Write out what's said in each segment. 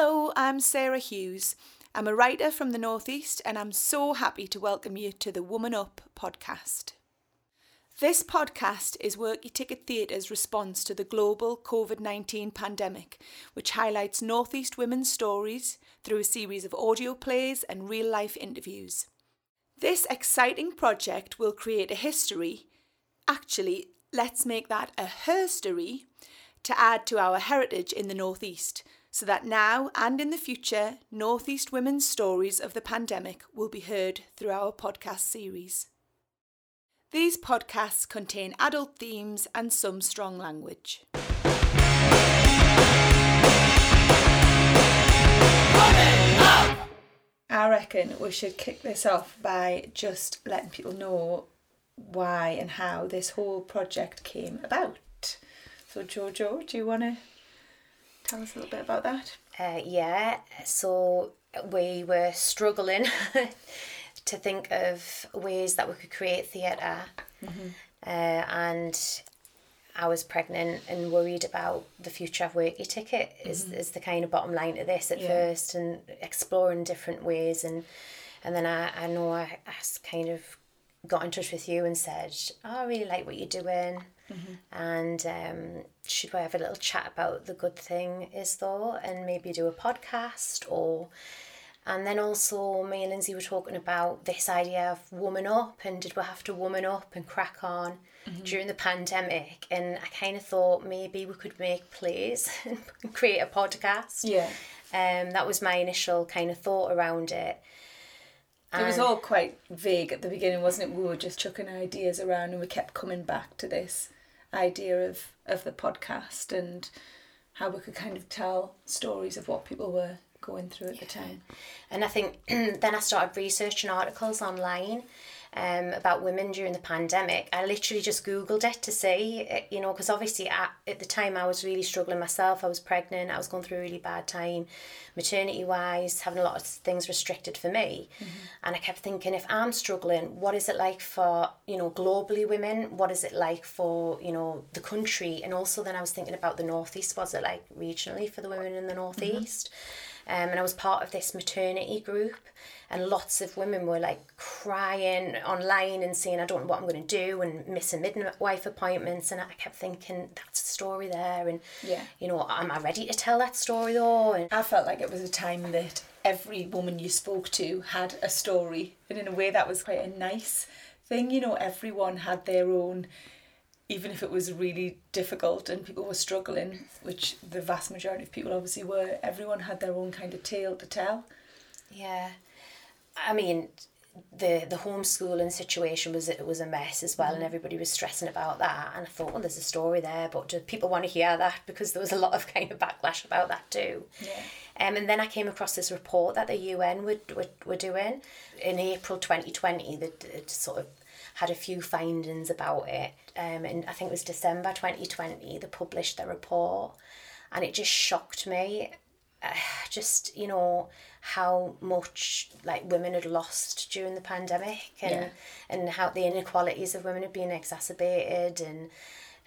Hello, I'm Sarah Hughes. I'm a writer from the Northeast and I'm so happy to welcome you to the Woman Up podcast. This podcast is Workie Ticket Theatre's response to the global COVID 19 pandemic, which highlights Northeast women's stories through a series of audio plays and real life interviews. This exciting project will create a history. Actually, let's make that a herstory to add to our heritage in the Northeast so that now and in the future, Northeast women's stories of the pandemic will be heard through our podcast series. These podcasts contain adult themes and some strong language. I reckon we should kick this off by just letting people know why and how this whole project came about. So, Jojo, do you want to tell us a little bit about that? Uh, yeah, so we were struggling to think of ways that we could create theatre. Mm-hmm. Uh, and I was pregnant and worried about the future of Workie Ticket is, mm-hmm. is the kind of bottom line to this at yeah. first and exploring different ways and and then I, I know I, I kind of got in touch with you and said, oh, I really like what you're doing. Mm-hmm. And um, should we have a little chat about the good thing is though, and maybe do a podcast or. And then also, me and Lindsay were talking about this idea of woman up and did we have to woman up and crack on mm-hmm. during the pandemic? And I kind of thought maybe we could make plays and create a podcast. Yeah. Um, that was my initial kind of thought around it. It was all quite vague at the beginning, wasn't it? We were just chucking ideas around and we kept coming back to this idea of, of the podcast and how we could kind of tell stories of what people were going through at yeah. the time. And I think then I started researching articles online um, about women during the pandemic. I literally just Googled it to see, eh, you know, because obviously at, at the time I was really struggling myself. I was pregnant, I was going through a really bad time, maternity wise, having a lot of things restricted for me. Mm-hmm. And I kept thinking, if I'm struggling, what is it like for, you know, globally women? What is it like for, you know, the country? And also then I was thinking about the Northeast. Was it like regionally for the women in the mm-hmm. Northeast? Mm-hmm. Um, and I was part of this maternity group and lots of women were like crying online and saying, I don't know what I'm going to do and missing midwife appointments. And I kept thinking, that's a story there. And, yeah. you know, am I ready to tell that story though? And I felt like it was a time that every woman you spoke to had a story. And in a way, that was quite a nice thing. You know, everyone had their own even if it was really difficult and people were struggling, which the vast majority of people obviously were, everyone had their own kind of tale to tell. Yeah. I mean, the the homeschooling situation was it was a mess as well, mm. and everybody was stressing about that. And I thought, well, there's a story there, but do people want to hear that? Because there was a lot of kind of backlash about that too. Yeah. Um, and then I came across this report that the UN were, were, were doing in April 2020 that sort of had a few findings about it. Um, and I think it was December 2020 they published the report, and it just shocked me. Uh, just you know how much like women had lost during the pandemic and yeah. and how the inequalities of women had been exacerbated and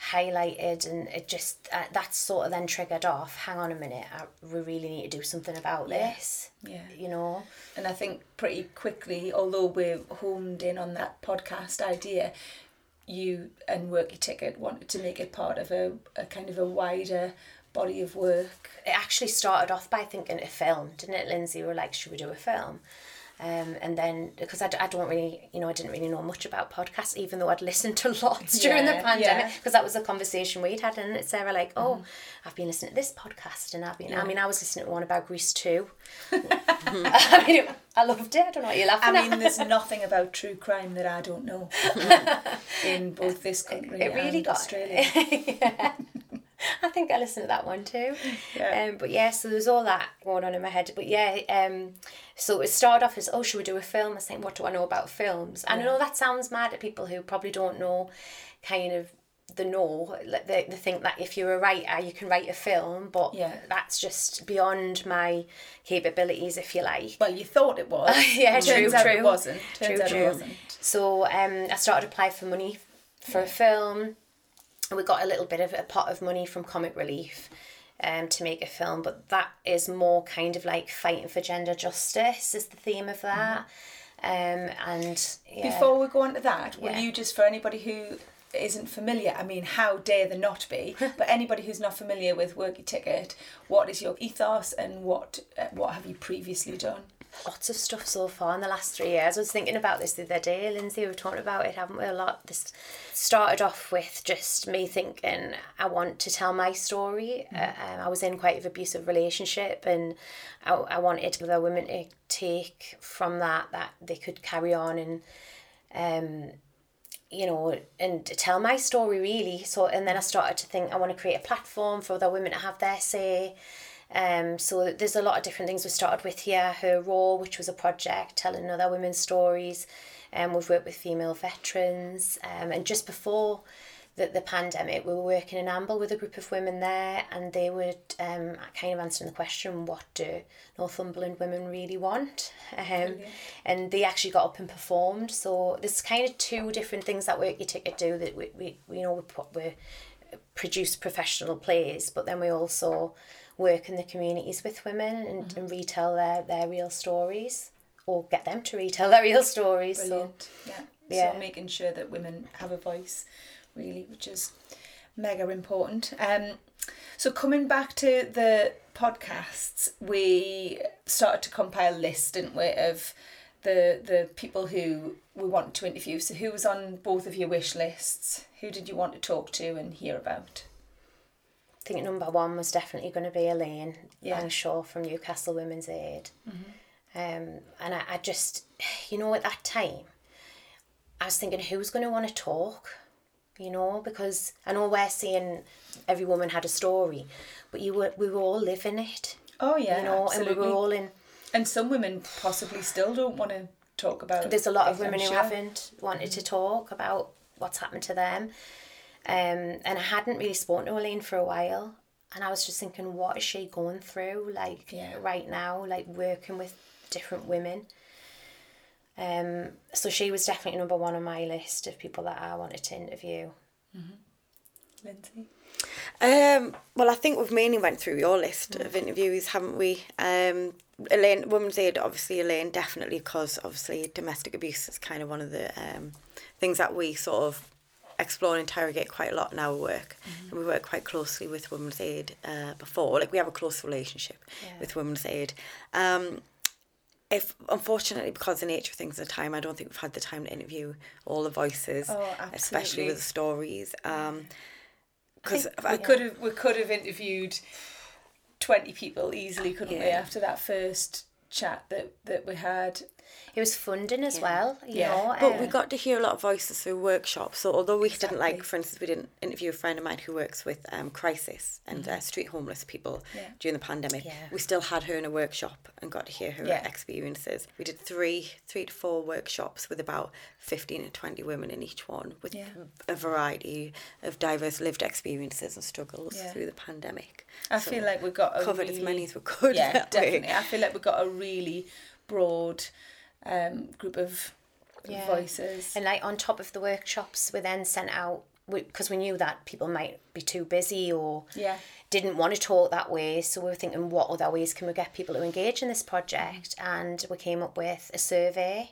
highlighted and it just uh, that sort of then triggered off hang on a minute I, we really need to do something about yeah. this yeah you know and i think pretty quickly although we're homed in on that podcast idea you and workie ticket wanted to make it part of a, a kind of a wider body of work it actually started off by thinking a film didn't it lindsay we were like should we do a film um, and then because I, I don't really you know I didn't really know much about podcasts even though I'd listened to lots during yeah, the pandemic because yeah. that was a conversation we'd had and Sarah like oh mm. I've been listening to this podcast and I've been yeah. I mean I was listening to one about Greece too I mean I loved it I don't know what you're laughing at. I mean there's nothing about true crime that I don't know in both this country it, it really and got, Australia yeah. I think I listened to that one too. Yeah. Um, but yeah, so there's all that going on in my head. But yeah, um, so it started off as, oh, should we do a film? I was saying, what do I know about films? And yeah. I know that sounds mad to people who probably don't know kind of the know the, they think that if you're a writer you can write a film but yeah. that's just beyond my capabilities if you like well you thought it was yeah true true it wasn't Turns true, true. It wasn't. so um, I started applying for money for yeah. a film we got a little bit of a pot of money from Comic Relief. um, to make a film, but that is more kind of like fighting for gender justice is the theme of that. Um, and yeah. Before we go on to that, will Yeah. you just for anybody who isn't familiar, I mean, how dare there not be? but anybody who's not familiar with Workie Ticket, what is your ethos and what uh, what have you previously done? Lots of stuff so far in the last three years. I was thinking about this the other day, Lindsay. We've talked about it, haven't we? A lot. This started off with just me thinking I want to tell my story. Uh, um, I was in quite an abusive relationship, and I, I wanted other women to take from that that they could carry on and. Um, you know, and tell my story really. So, and then I started to think I want to create a platform for other women to have their say. Um, so there's a lot of different things we started with here. Her Raw, which was a project telling other women's stories. Um, we've worked with female veterans. Um, and just before the, the pandemic, we were working in Amble with a group of women there, and they would um, kind of answering the question, what do Northumberland women really want? Um, and they actually got up and performed. So there's kind of two different things that Workie Ticket do that we, we, we you know we put we produce professional plays, but then we also work in the communities with women and, and retell their, their real stories or get them to retell their real stories. So yeah. yeah. So making sure that women have a voice, really, which is mega important. Um, so coming back to the podcasts, we started to compile a list, didn't we, of the the people who we want to interview. So who was on both of your wish lists? Who did you want to talk to and hear about? I think number one was definitely going to be Elaine Yeah. Langshaw from Newcastle Women's Aid. Um, and I, I just, you know, at that time, I was thinking, who's going to want to talk? You know, because I know we're saying every woman had a story, but you were we were all living it. Oh yeah, you know, absolutely. and we were all in. And some women possibly still don't want to talk about. It. There's a lot of women I'm who sure. haven't wanted to talk about what's happened to them. Um, and I hadn't really spoken to Elaine for a while. And I was just thinking, what is she going through, like Yeah. right now, like working with different women. Um, so she was definitely number one on my list of people that I wanted to interview. Lindsay. Um, well, I think we've mainly went through your list of interviews, haven't we? Um, Elaine, Women's Aid, obviously Elaine, definitely, because obviously domestic abuse is kind of one of the um, things that we sort of explore and interrogate quite a lot in our work. And we work quite closely with Women's Aid uh, before, like we have a close relationship Yeah. with Women's Aid. Um, if unfortunately because of the nature of things at the time, I don't think we've had the time to interview all the voices, Oh, especially with the stories. Um, because we could have we could have interviewed twenty people easily, couldn't we? After that first chat that that we had. It was funding as well, you Yeah. know. But we uh, got to hear a lot of voices through workshops. So although we didn't like, for instance, we didn't interview a friend of mine who works with um, crisis and uh, street homeless people Mm-hmm. Yeah. during the pandemic. Yeah. We still had her in a workshop and got to hear her Yeah. experiences. We did three, three to four workshops with about fifteen to twenty women in each one, with Yeah. a variety of diverse lived experiences and struggles Yeah. through the pandemic. I So feel like we got a covered really, as many as we could. Yeah, that way. definitely. I feel like we got a really broad um, group of Yeah. voices. And like on top of the workshops, we then sent out because we, knew that people might be too busy or Yeah. didn't want to talk that way. So we were thinking, what other ways can we get people to engage in this project? And we came up with a survey.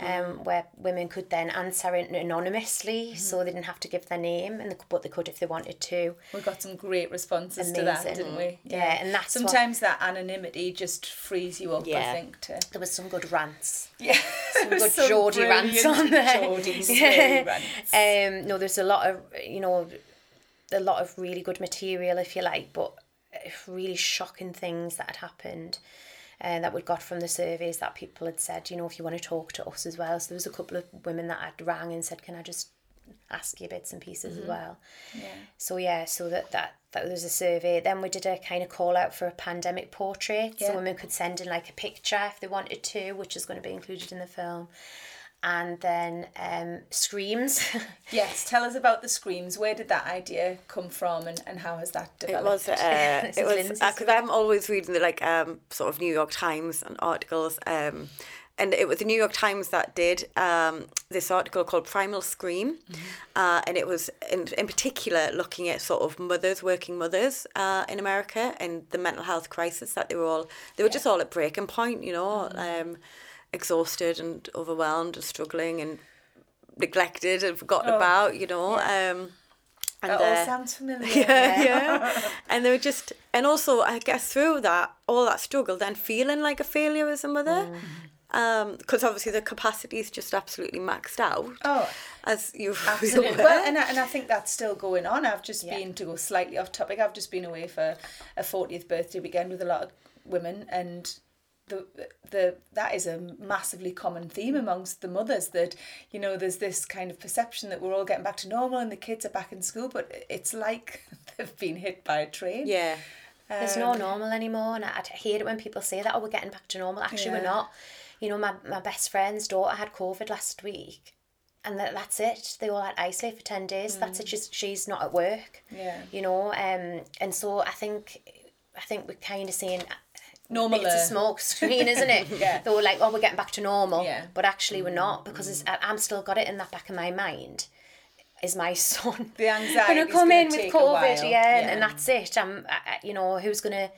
Um, where women could then answer it anonymously, so they didn't have to give their name, and they, but they could if they wanted to. We got some great responses to that, didn't we? Yeah, and that's what- sometimes that anonymity just frees you up. I think to There was some good rants. yeah, Some good Geordie rants on there. Geordie sweary rants. Um, no, there's a lot of you know, a lot of really good material if you like, but uh, really shocking things that had happened. And that we'd got from the surveys that people had said, you know, if you want to talk to us as well. So there was a couple of women that had rang and said, "Can I just ask you bits and pieces as mm-hmm. well?" Yeah. So yeah, so that that that was a survey. Then we did a kind of call out for a pandemic portrait, Yeah. so women could send in like a picture if they wanted to, which is going to be included in the film. And then um, screams. Yes, tell us about the screams. Where did that idea come from, and, and how has that developed? It developed? was. Uh, This it is was Lindsay's because I'm always reading the like um sort of New York Times and articles. Um, and it was the New York Times that did um, this article called Primal Scream, uh, and it was in, in particular looking at sort of mothers, working mothers uh, in America, and the mental health crisis that they were all they were just all at breaking point, you know, um, exhausted and overwhelmed and struggling and neglected and forgotten Oh, about, you know. Um, and That all uh, sounds familiar. yeah, yeah. and they were just, and also I guess through that, all that struggle, then feeling like a failure as a mother, because obviously the capacity is just absolutely maxed out. Oh, As you've. Absolutely. Well, and I, and I think that's still going on. I've just Yeah. been to go slightly off topic. I've just been away for a 40th birthday weekend with a lot of women, and the the that is a massively common theme amongst the mothers that you know there's this kind of perception that we're all getting back to normal and the kids are back in school, but it's like they've been hit by a train. yeah, There's Um, no normal anymore, and I, I hate it when people say that. Oh, we're getting back to normal. Actually, we're not. You know, my my best friend's daughter had COVID last week, and that, that's it. They all had isolate for ten days. That's it. She's she's not at work. Yeah. You know, um, and so I think, I think we're kind of saying. Normal. It's a smoke screen, isn't it? Yeah. They were like, oh, we're getting back to normal. Yeah. But actually, we're not because it's, I- I'm still got it in that back of my mind. Is my son The anxiety's gonna come gonna in with COVID? Yeah, and, Yeah. and that's it. I'm, I, you know, who's gonna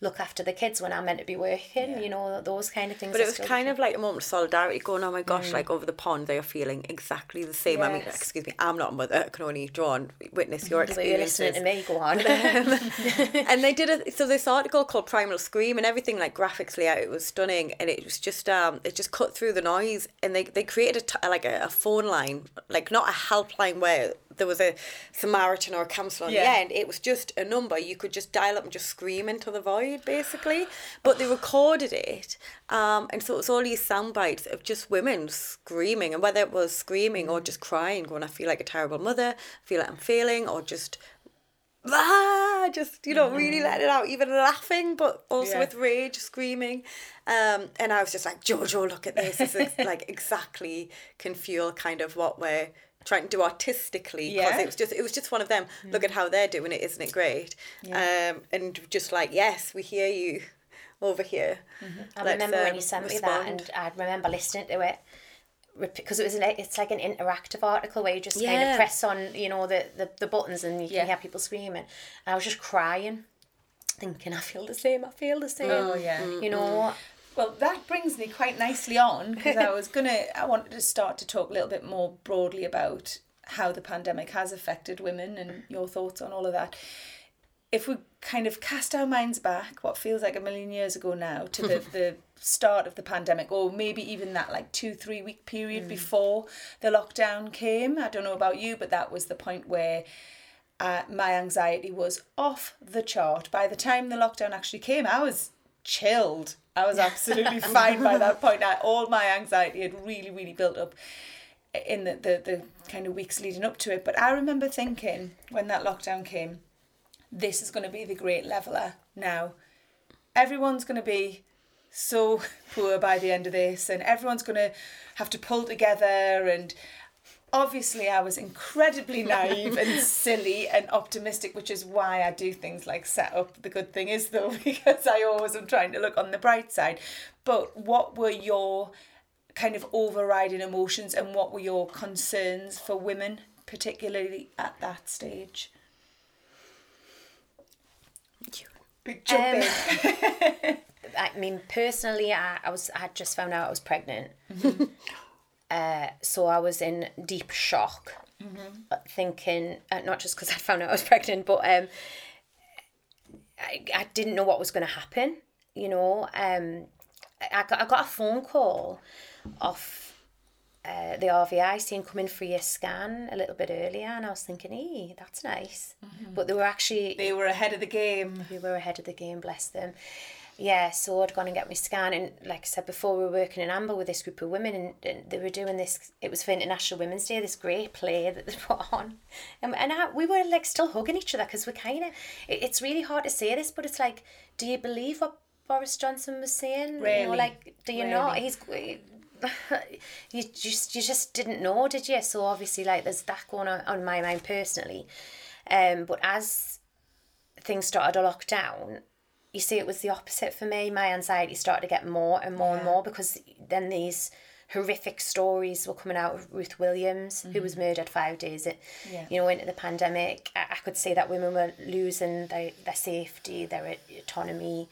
look after the kids when I'm meant to be working? You know, those kind of things. but it was kind of like a moment of solidarity going, oh my gosh, like over the pond, they are feeling exactly the same. I mean, excuse me, I'm not a mother, I can only draw and witness your way you're listening to me. Go on. and they did a so this article called Primal Scream and everything like graphically out it was stunning and it was just um it just cut through the noise and they they created a t- like a, a phone line like not a helpline where there was a Samaritan or a counsellor on Yeah. the end it was just a number you could just dial up and just scream into the void basically but they recorded it um and so it was all these sound bites of just women screaming and whether it was screaming or just crying going I feel like a terrible mother I feel like I'm failing or just ah, just you know, really letting it out, even laughing, but also Yeah. with rage, screaming. Um, and I was just like, Jojo, look at this. This is like exactly can fuel kind of what we're trying to do artistically. Because Yeah. it was just it was just one of them. Look at how they're doing it, isn't it great? Um, and just like, yes, we hear you over here. I Let's, remember when um, you sent me respond. that, and I remember listening to it because it was like it's like an interactive article where you just kind of press on you know the, the, the buttons and you can hear people screaming. And I was just crying, thinking I feel the same. I feel the same. Oh, yeah. You know, Well, that brings me quite nicely on because I was gonna, I wanted to start to talk a little bit more broadly about how the pandemic has affected women and your thoughts on all of that. If we kind of cast our minds back, what feels like a million years ago now, to the, the start of the pandemic, or maybe even that like two, three week period before the lockdown came. I don't know about you, but that was the point where uh, my anxiety was off the chart. By the time the lockdown actually came, I was chilled. I was absolutely fine by that point. I, all my anxiety had really, really built up in the, the, the kind of weeks leading up to it. But I remember thinking when that lockdown came, this is going to be the great leveler now. Everyone's going to be so poor by the end of this, and everyone's going to have to pull together. And obviously, I was incredibly naive and silly and optimistic, which is why I do things like set up. The good thing is, though, because I always am trying to look on the bright side. But what were your kind of overriding emotions, and what were your concerns for women, particularly at that stage? Big Um. I mean, personally, I, I was I had just found out I was pregnant, uh, so I was in deep shock, uh, thinking uh, not just because I found out I was pregnant, but um, I, I didn't know what was going to happen. You know, um, I got I got a phone call off uh, the RVI saying come in for your scan a little bit earlier, and I was thinking, "Hey, that's nice," but they were actually They were ahead of the game. They were ahead of the game, bless them. Yeah, so I'd gone and get my scan, and like I said before, we were working in Amble with this group of women, and, and they were doing this. It was for International Women's Day, this great play that they put on, and and I, we were like still hugging each other because we're kind of. It, it's really hard to say this, but it's like, do you believe what Boris Johnson was saying? You know, Really? like, do you not? Really? He's. You just you just didn't know, did you? So obviously, like, there's that going on on my mind personally, um. But as things started to lock down, you see, it was the opposite for me. My anxiety started to get more and more and more because then these horrific stories were coming out of Ruth Williams, who was murdered five days, it, Yeah. you know, into the pandemic. I, I could see that women were losing their, their safety, their autonomy,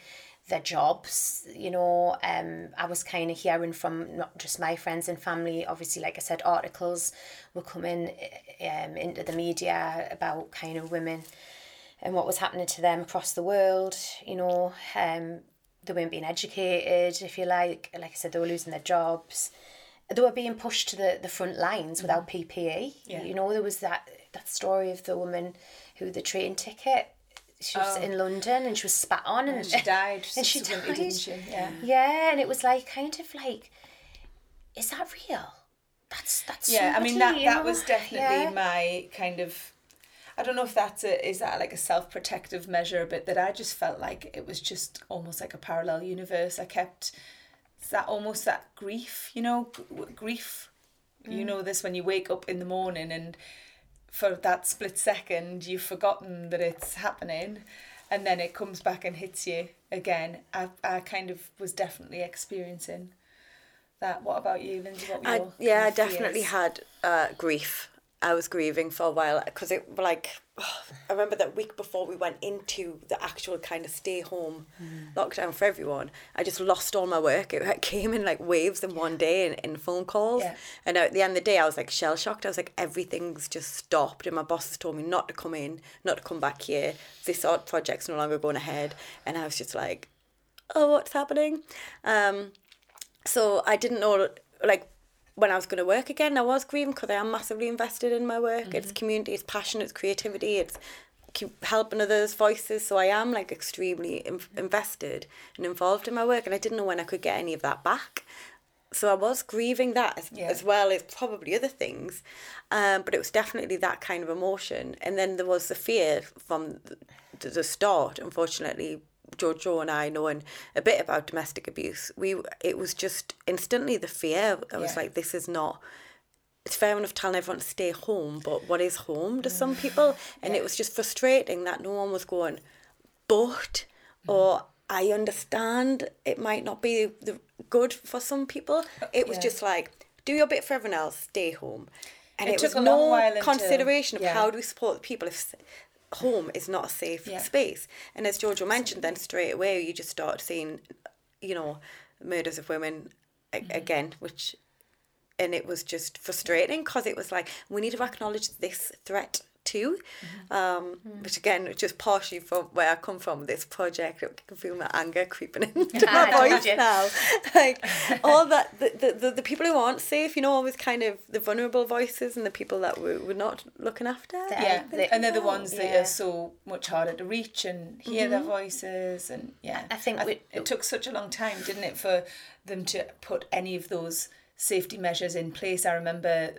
their jobs. You know, um, I was kind of hearing from not just my friends and family. Obviously, like I said, articles were coming um, into the media about kind of women and what was happening to them across the world. You know, um, they weren't being educated, if you like. Like I said, they were losing their jobs. They were being pushed to the, the front lines without PPE. Yeah. You know, there was that that story of the woman who the train ticket. She was Oh. in London and she was spat on and, And she died and she died. didn't she? Yeah. Yeah, and it was like kind of like, is that real? That's that's yeah i mean that that know? was definitely Yeah. my kind of i don't know if that's a is that like a self-protective measure but that i just felt like it was just almost like a parallel universe i kept that almost that grief you know g- grief you Mm. know this when you wake up in the morning and for that split second you've forgotten that it's happening and then it comes back and hits you again i, I kind of was definitely experiencing that what about you lindsay what I, yeah, I definitely fears? had uh, grief. I was grieving for a while because it was like I remember that week before we went into the actual kind of stay home lockdown for everyone. I just lost all my work. It came in like waves in one day in, in phone calls. Yeah. And at the end of the day, I was like shell shocked. I was like everything's just stopped, and my bosses told me not to come in, not to come back here. This art project's no longer going ahead, and I was just like, oh, what's happening? Um, so I didn't know like when I was going to work again. I was grieving because I am massively invested in my work. It's community, it's passion, it's creativity, it's keep helping others' voices. So I am like extremely in- invested and involved in my work, and I didn't know when I could get any of that back. So I was grieving that as, Yeah. as well as probably other things, um, but it was definitely that kind of emotion. And then there was the fear from the, the start. Unfortunately, Jojo and I knowing a bit about domestic abuse, we it was just instantly the fear. I was Yeah. like, this is not. It's fair enough telling everyone to stay home, but what is home to some people? And it was just frustrating that no one was going, but mm. or I understand it might not be the good for some people. It was Yeah. just like do your bit for everyone else, stay home, and It it, took was no while until- consideration of how do we support the people if home is not a safe Yeah. space. And as Jojo mentioned, then straight away you just start seeing, you know, murders of women a- Mm-hmm. again, which and it was just frustrating because it was like we need to acknowledge this threat too. Mm-hmm. Um mm-hmm. which again just partially from where I come from this project I can feel my anger creeping into my voice now. Like all that the, the, the, the people who aren't safe you know always kind of the vulnerable voices and the people that we're, we're not looking after. The- yeah, the- and they're the ones that are so much harder to reach and hear their mm-hmm. voices, and yeah, I think we- it took such a long time, didn't it, for them to put any of those safety measures in place. I remember,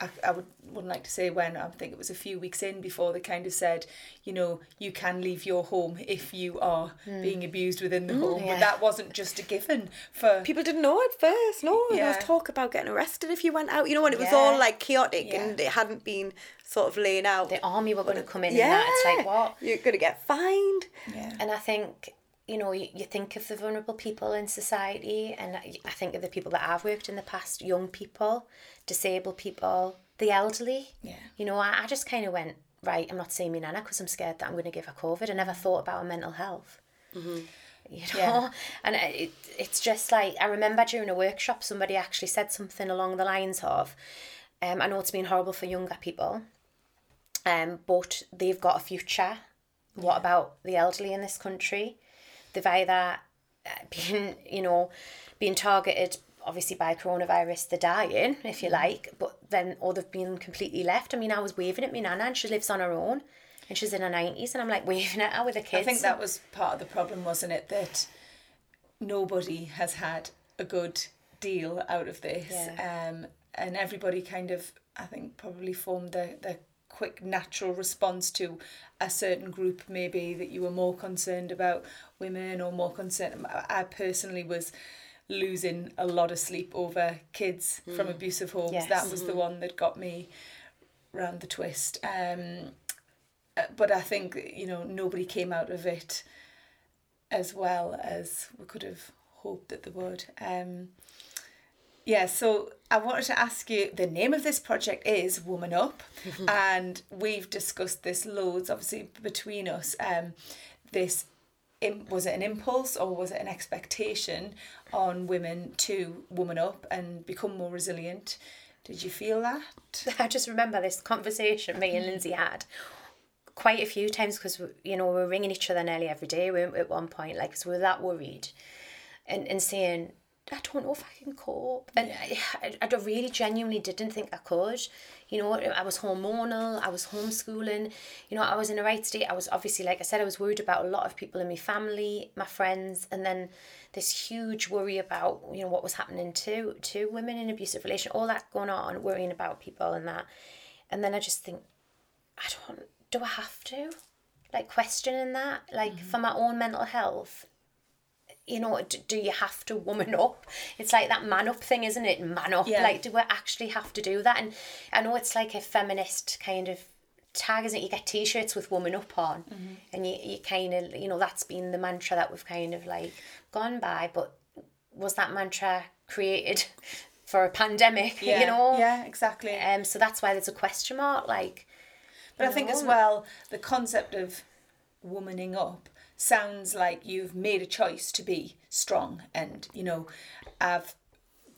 I, I would wouldn't like to say when. I think it was a few weeks in before they kind of said, you know, you can leave your home if you are hmm. being abused within the hmm, home, yeah. but that wasn't just a given for people didn't know at first no there was talk about getting arrested if you went out you know when it was Yeah. all like chaotic Yeah. and it hadn't been sort of laying out the army were going to come in yeah and that. It's like what? you're gonna get fined yeah. And I think, you know, you, you think of the vulnerable people in society, and I think of the people that I've worked in the past young people, disabled people, the elderly. Yeah. You know, I, I just kind of went, right, I'm not seeing my nana because I'm scared that I'm going to give her COVID. I never thought about her mental health. You know, Yeah. and it, it's just like I remember during a workshop, somebody actually said something along the lines of, um, "I know it's been horrible for younger people, um, but they've got a future. What about the elderly in this country? They've either uh, been, you know, being targeted obviously by coronavirus, they're dying, if you like, but then, or they've been completely left. I mean, I was waving at my nana and she lives on her own and she's in her 90s and I'm like waving at her with the kids. I think that was part of the problem, wasn't it? That nobody has had a good deal out of this. Yeah. Um, and everybody kind of, I think, probably formed the, the quick natural response to a certain group, maybe that you were more concerned about women or more concerned. I personally was losing a lot of sleep over kids from abusive homes. Yes. That was the one that got me round the twist. Um, uh, but I think you know nobody came out of it as well as we could have hoped that they would. Um, yeah, so I wanted to ask you the name of this project is Woman Up, and we've discussed this loads, obviously, between us. Um, this was it an impulse or was it an expectation on women to woman up and become more resilient? Did you feel that? I just remember this conversation me and Lindsay had quite a few times because you know we were ringing each other nearly every day at one point, like so we were that worried, and and saying I don't know if I can cope. And I, I really genuinely didn't think I could. You know, I was hormonal, I was homeschooling, you know, I was in a right state. I was obviously, like I said, I was worried about a lot of people in my family, my friends, and then this huge worry about, you know, what was happening to to women in abusive relation, all that going on, worrying about people and that. And then I just think, I don't do I have to? Like questioning that, like mm-hmm. for my own mental health you know, do, do you have to woman up? It's like that man up thing, isn't it? Man up. Yeah. Like, do we actually have to do that? And I know it's like a feminist kind of tag, isn't it? You get t-shirts with woman up on mm-hmm. and you, you kind of, you know, that's been the mantra that we've kind of like gone by. But was that mantra created for a pandemic, yeah. you know? Yeah, exactly. Um, so that's why there's a question mark, like. But I think as well, the concept of womaning up sounds like you've made a choice to be strong and you know i've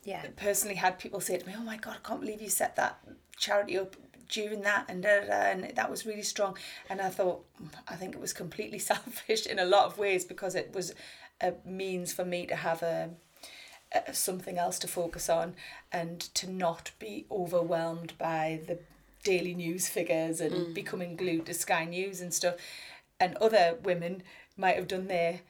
yeah. personally had people say to me oh my god i can't believe you set that charity up during that and da, da, da, and that was really strong. And i thought i think it was completely selfish in a lot of ways because it was a means for me to have a, a something else to focus on and to not be overwhelmed by the daily news figures and mm. becoming glued to sky news and stuff. And other women might have done their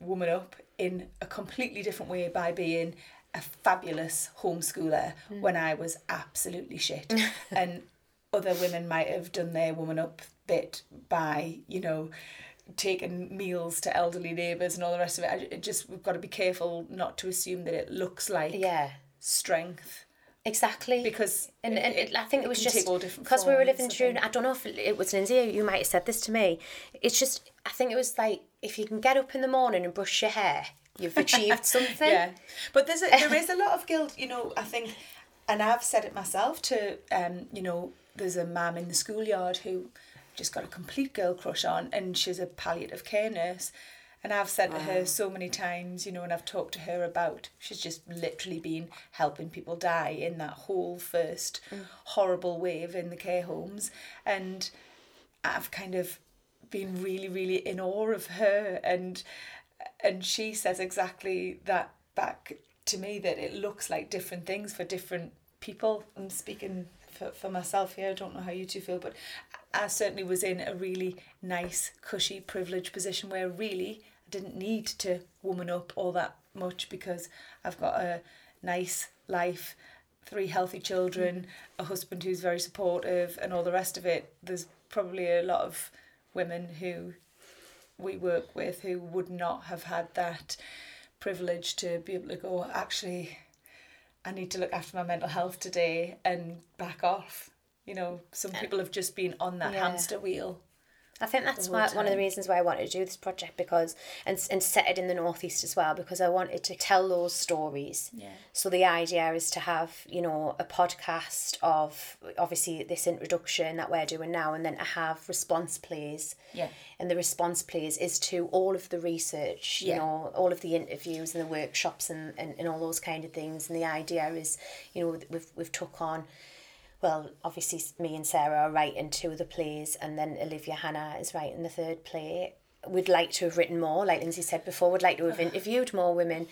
woman up in a completely different way by being a fabulous homeschooler mm. when I was absolutely shit. and other women might have done their woman up bit by, you know, taking meals to elderly neighbours and all the rest of it. I just we've got to be careful not to assume that it looks like yeah strength. Exactly. Because and, and it, I think it was just because we were living through. I don't know if it was Lindsay. You might have said this to me. It's just I think it was like if you can get up in the morning and brush your hair, you've achieved something. yeah, but there's a, there is a lot of guilt. You know, I think, and I've said it myself to um, you know, there's a mum in the schoolyard who just got a complete girl crush on, and she's a palliative care nurse. And I've said wow. to her so many times, you know, and I've talked to her about she's just literally been helping people die in that whole first mm. horrible wave in the care homes. And I've kind of been really, really in awe of her and and she says exactly that back to me that it looks like different things for different people. I'm speaking for, for myself here, I don't know how you two feel, but I certainly was in a really nice, cushy, privileged position where really I didn't need to woman up all that much because I've got a nice life, three healthy children, a husband who's very supportive, and all the rest of it. There's probably a lot of women who we work with who would not have had that privilege to be able to go, oh, actually, I need to look after my mental health today and back off. You know, some people have just been on that yeah. hamster wheel I think that's why, one of the reasons why I wanted to do this project because and and set it in the northeast as well because I wanted to tell those stories. Yeah. So the idea is to have you know a podcast of obviously this introduction that we're doing now, and then to have response plays. Yeah. And the response plays is to all of the research, you yeah. know, all of the interviews and the workshops and, and, and all those kind of things. And the idea is, you know, we've we've took on well, obviously me and Sarah are writing two of the plays, and then Olivia Hannah is writing the third play. We'd like to have written more, like Lindsay said before. We'd like to have uh-huh. interviewed more women,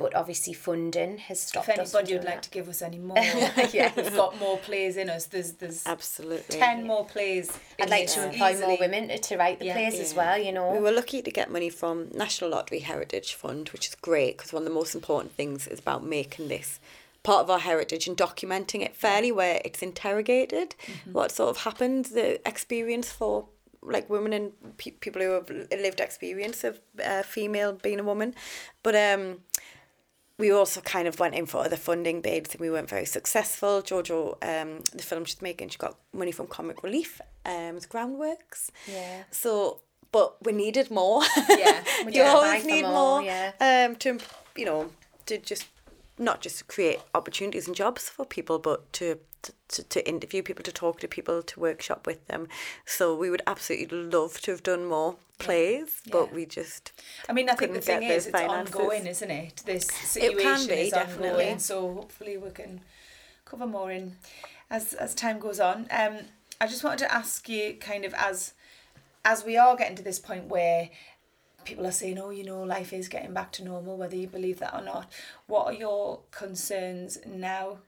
but obviously funding has stopped if anybody would like to give us any more yeah. we've got more plays in us there's there's absolutely. 10 more plays I'd like to employ more women to write the yeah, plays yeah. as well you know. We were lucky to get money from National Lottery Heritage Fund which is great because one of the most important things is about making this part of our heritage and documenting it fairly where it's interrogated mm-hmm. what sort of happened the experience for like women and pe- people who have lived experience of uh, female being a woman but um we also kind of went in for other funding bids and we weren't very successful. Jojo, um, the film she's making, she got money from Comic Relief, um, Groundworks. Yeah. So but we needed more. Yeah, you always need more, more. yeah. Um, to you know, to just not just to create opportunities and jobs for people, but to. To, to interview people, to talk to people, to workshop with them. So we would absolutely love to have done more plays, but Yeah. we just I mean, I think the thing is, it's finances. ongoing, isn't it? This It situation can be, is definitely. ongoing, so hopefully we can cover more in as as time goes on. Um, I just wanted to ask you, kind of, as as we are getting to this point where people are saying, "Oh, you know, life is getting back to normal," whether you believe that or not. What are your concerns now?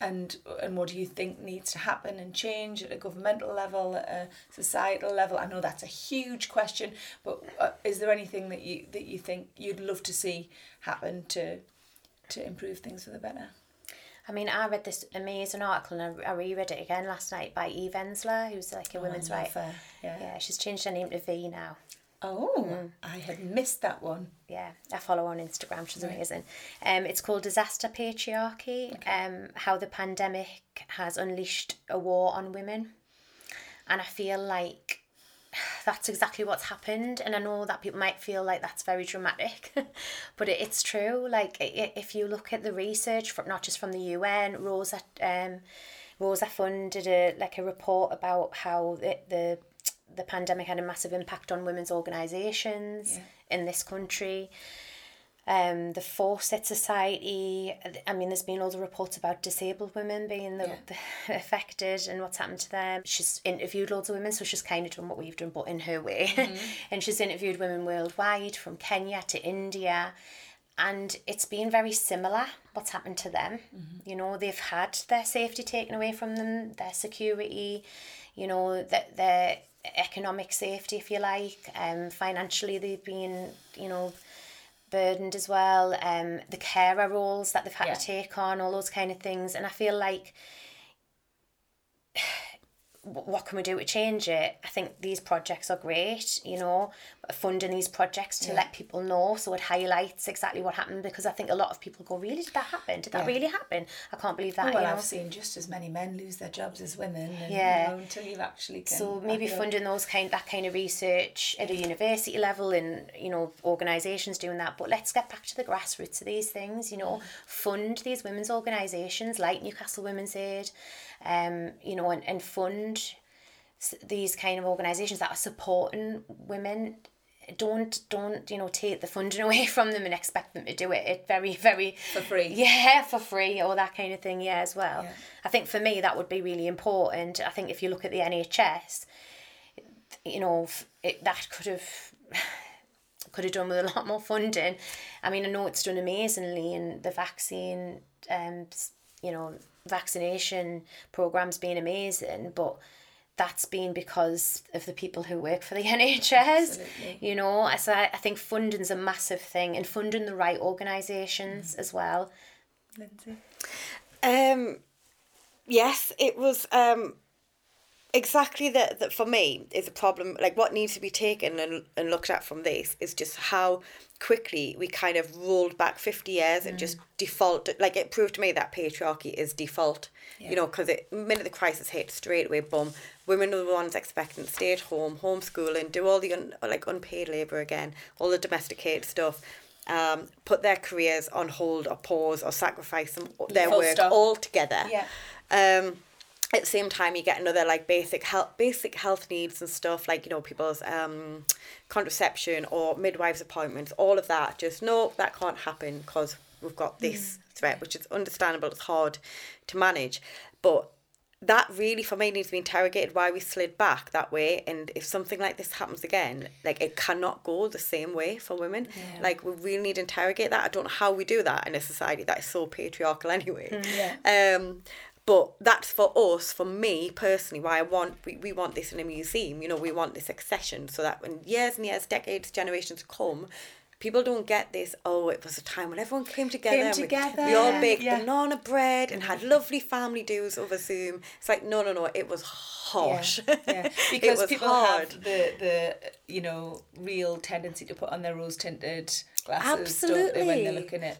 And and what do you think needs to happen and change at a governmental level, at a societal level? I know that's a huge question, but uh, is there anything that you that you think you'd love to see happen to to improve things for the better? I mean, I read this amazing article and I, I reread it again last night by Eve Ensler, who's like a women's love right. her, yeah. Yeah, she's changed her name to V now. Oh, I had missed that one. Yeah, I follow her on Instagram. She's amazing. Um, it's called Disaster Patriarchy. Um, how the pandemic has unleashed a war on women, and I feel like that's exactly what's happened. And I know that people might feel like that's very dramatic, but it, it's true. Like i- i- if you look at the research from not just from the UN, Rosa, um, Rosa Fund did a like a report about how the the, the pandemic had a massive impact on women's organisations Yeah. in this country. Um, the Fawcett Society. I mean, there's been all the reports about disabled women being the, Yeah. the affected and what's happened to them. She's interviewed loads of women, so she's kind of done what we've done, but in her way. and she's interviewed women worldwide, from Kenya to India. And it's been very similar what's happened to them. You know, they've had their safety taken away from them, their security, you know, that their economic safety, if you like. Um, financially, they've been, you know, burdened as well. Um, the carer roles that they've had Yeah. to take on, all those kind of things. And I feel like what can we do to change it? I think these projects are great, you know, funding these projects to Yeah. let people know so it highlights exactly what happened because I think a lot of people go, Really, did that happen? Did that Yeah. really happen? I can't believe that. Oh, well, you know? I've seen just as many men lose their jobs as women. And, Yeah. You know, until you've actually So maybe funding those kind that kind of research at a university level and you know organisations doing that. But let's get back to the grassroots of these things. You know, fund these women's organisations like Newcastle Women's Aid, um, you know, and, and fund these kind of organisations that are supporting women. Don't don't you know take the funding away from them and expect them to do it. It very very For free. yeah, for free or that kind of thing, yeah, as well. Yeah. I think for me that would be really important. I think if you look at the NHS, you know, it, that could have could have done with a lot more funding. I mean, I know it's done amazingly in the vaccine, um, you know, vaccination programs being amazing, but that's been because of the people who work for the NHS. Absolutely. You know, so I, I think funding's a massive thing and funding the right organisations Mm. as well. Lindsay. Um, yes, it was um, exactly that. That for me is a problem. Like what needs to be taken and, and looked at from this is just how quickly we kind of rolled back fifty years and just default. Like it proved to me that patriarchy is default. Yeah. You know, because it minute the crisis hit, straight away, boom, women are the ones expecting to stay at home, homeschooling, do all the un, like unpaid labour again, all the domesticated stuff. Um, put their careers on hold or pause or sacrifice them, their Full work stop. altogether. Yeah. Um, at the same time, you get another like basic health, basic health needs and stuff like you know people's um, contraception or midwives appointments. All of that, just no, that can't happen because we've got this threat, which is understandable. It's hard to manage, but that really for me needs to be interrogated why we slid back that way and if something like this happens again like it cannot go the same way for women Yeah. like we really need to interrogate that i don't know how we do that in a society that is so patriarchal anyway Yeah. um but that's for us for me personally why i want we, we want this in a museum you know we want this accession so that when years and years decades generations come people don't get this oh it was a time when everyone came together Came and we- together, we, all baked yeah. banana bread and had lovely family do's over zoom it's like no no no it was harsh Yeah, yeah. Because people hard. have the the you know real tendency to put on their rose tinted glasses, don't they, when they're looking at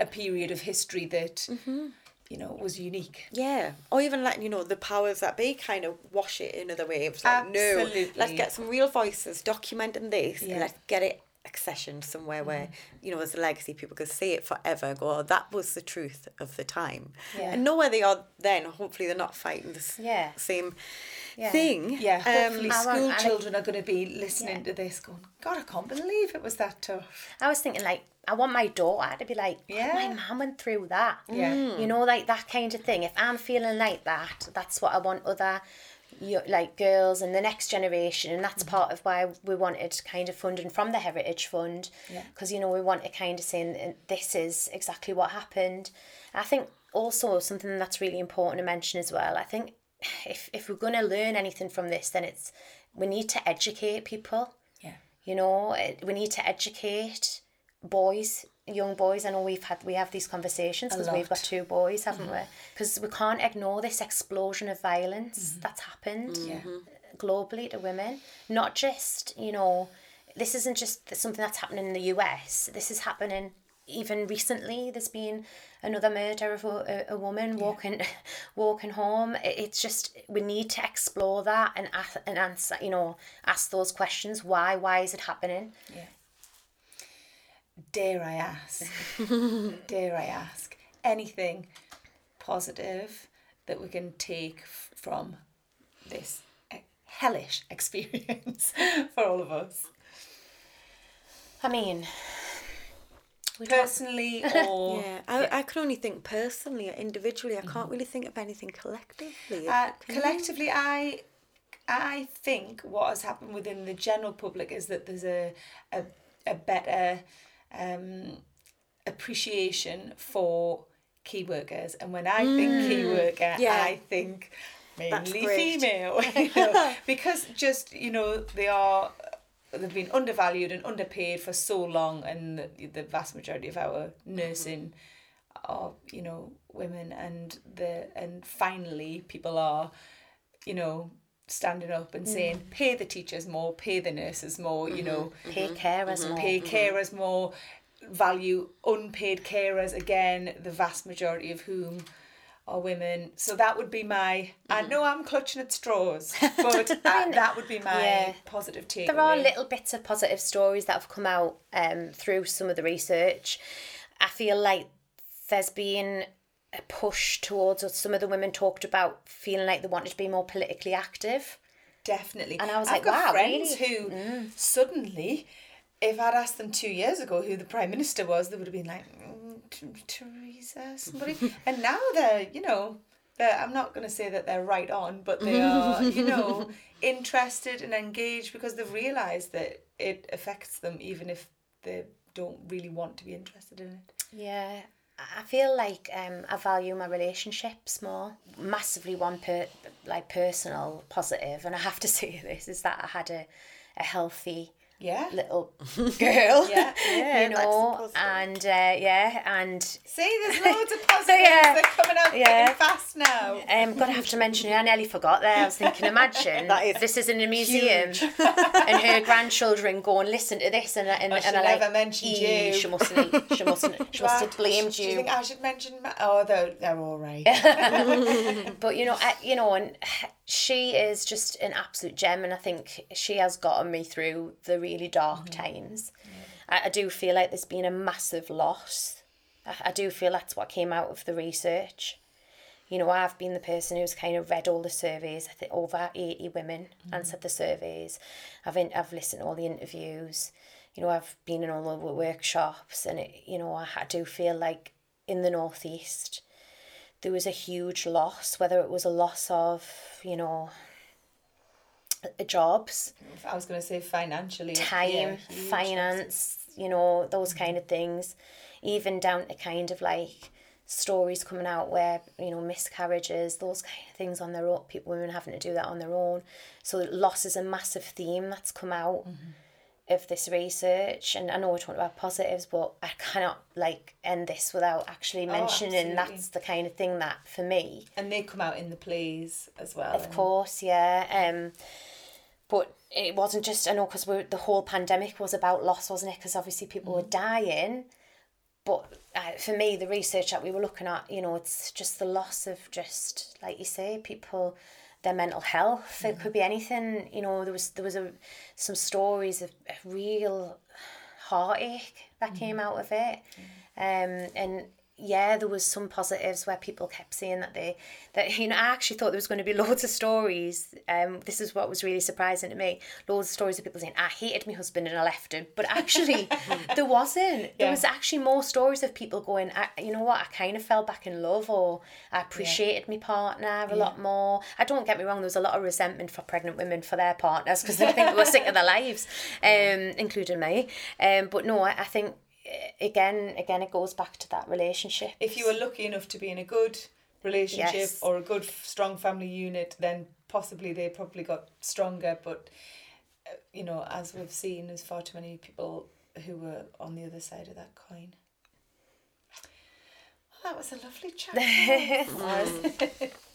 a period of history that mm-hmm. You know, it was unique. Yeah, or even letting you know the powers that be kind of wash it in other waves. Like, no, Absolutely. let's get some real voices documenting this, Yeah. and let's get it accessioned somewhere where you know as a legacy people could see it forever. and Go, oh, that was the truth of the time, Yeah. and know where they are then. Hopefully, they're not fighting the Yeah. same Yeah. thing. Yeah, hopefully Um, I want- school I like- children are going to be listening Yeah. to this going, God, I can't believe it was that tough. I was thinking like I want my daughter to be like, Yeah. yeah. my mum went through that. Yeah. You know, like that kind of thing. If I'm feeling like that, that's what I want other yo- like girls and the next generation and that's mm-hmm. part of why we wanted kind of funding from the heritage fund Yeah. because you know we want to kind of say this is exactly what happened i think also something that's really important to mention as well i think if, if we're going to learn anything from this then it's we need to educate people Yeah. you know we need to educate boys young boys i know we've had we have these conversations because we've got two boys haven't mm-hmm. we? Because we can't ignore this explosion of violence mm-hmm. that's happened Yeah. globally to women. Not just you know this isn't just something that's happening in the us this is happening even recently. There's been another murder of a, a, a woman walking walking home. It's just we need to explore that and ask, and answer you know ask those questions. Why why is it happening? Yeah. Dare I ask? dare I ask anything positive that we can take from this hellish experience for all of us, i mean we personally or yeah, I, I can only think personally, or individually. I can't really think of anything collectively. Uh, you? collectively, I I think what has happened within the general public is that there's a a, a better um, appreciation for key workers, and when I think key worker, yeah. I think mainly female, you know, because just you know they are. They've been undervalued and underpaid for so long, and the, the vast majority of our nursing are you know women and the and finally people are you know standing up and mm. saying pay the teachers more pay the nurses more you mm-hmm, know. Mm-hmm, pay carers mm-hmm. more pay carers more value unpaid carers again the vast majority of whom are women. So that would be my i know i'm clutching at straws but that, that would be my Yeah. positive takeaway. there are little bits of positive stories that have come out um, through some of the research. I feel like there's been a push towards or some of the women talked about feeling like they wanted to be more politically active. Definitely. And I was I've like, got wow, friends really? who suddenly, if I'd asked them two years ago who the Prime Minister was, they would have been like, mm, T- Theresa, somebody. and now they're, you know, they're, I'm not going to say that they're right on, but they are, you know, interested and engaged because they've realised that it affects them even if they don't really want to be interested in it. Yeah. I feel like um, I value my relationships more. Massively one per like personal positive, and I have to say this is that I had a, a healthy Yeah. little girl. Yeah. Yeah, you know, and uh, yeah, and See, there's loads of positives. Yeah. They're coming out Yeah. fast now. Um, gonna have to mention, I nearly forgot there. I was thinking, imagine That is this is in a museum, and her grandchildren go and listen to this, and and, I and should are like, never mentioned you." She mustn't. She mustn't. She must have blamed Do you you. think I should mention? Ma- oh, they're, they're all right. But you know, I, you know, and she is just an absolute gem, and I think she has gotten me through the really dark mm. times. I, I do feel like there's been a massive loss. I, I do feel that's what came out of the research. You know, I've been the person who's kind of read all the surveys. I think over eighty women mm. answered the surveys. I've in, I've listened to all the interviews. You know, I've been in all the workshops, and it, you know, I, I do feel like in the northeast there was a huge loss, whether it was a loss of, you know, jobs, I was going to say financially. time, yeah, finance, you know, those mm-hmm. kind of things, even down to kind of like stories coming out where you know miscarriages, those kind of things on their own. People, women having to do that on their own. So loss is a massive theme that's come out mm-hmm. Of this research. And I know we're talking about positives, but I cannot like end this without actually mentioning absolutely. that's the kind of thing that for me And they come out in the plays as well. of course, yeah. Um, but it wasn't just I know because the whole pandemic was about loss, wasn't it? Because obviously people were dying, but uh, for me, the research that we were looking at, you know, it's just the loss of just like you say, people, their mental health. It could mm-hmm. be anything. You know, there was there was a some stories of real heartache that came mm-hmm. out of it, mm-hmm. um, and yeah, there was some positives where people kept saying that they that you know I actually thought there was going to be loads of stories. Um, this is what was really surprising to me. Loads of stories of people saying I hated my husband and I left him, but actually there wasn't. There was actually more stories of people going, I, you know what, I kind of fell back in love or I appreciated my partner a lot more. I don't get me wrong, there was a lot of resentment for pregnant women for their partners because they think they were sick of their lives, um, including me. Um, but no, I, I think again, again, it goes back to that relationship. If you were lucky enough to be in a good relationship Yes. or a good strong family unit, then possibly they probably got stronger. But uh, you know, as we've seen, there's far too many people who were on the other side of that coin. Well, that was a lovely chat.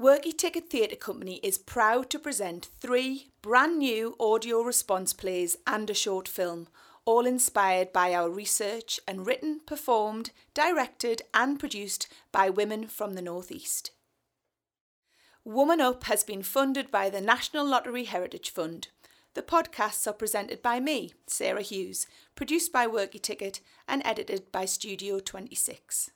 Workie Ticket Theatre Company is proud to present three brand new audio response plays and a short film, all inspired by our research and written, performed, directed, and produced by women from the Northeast. Woman Up has been funded by the National Lottery Heritage Fund. The podcasts are presented by me, Sarah Hughes, produced by Workie Ticket, and edited by Studio 26.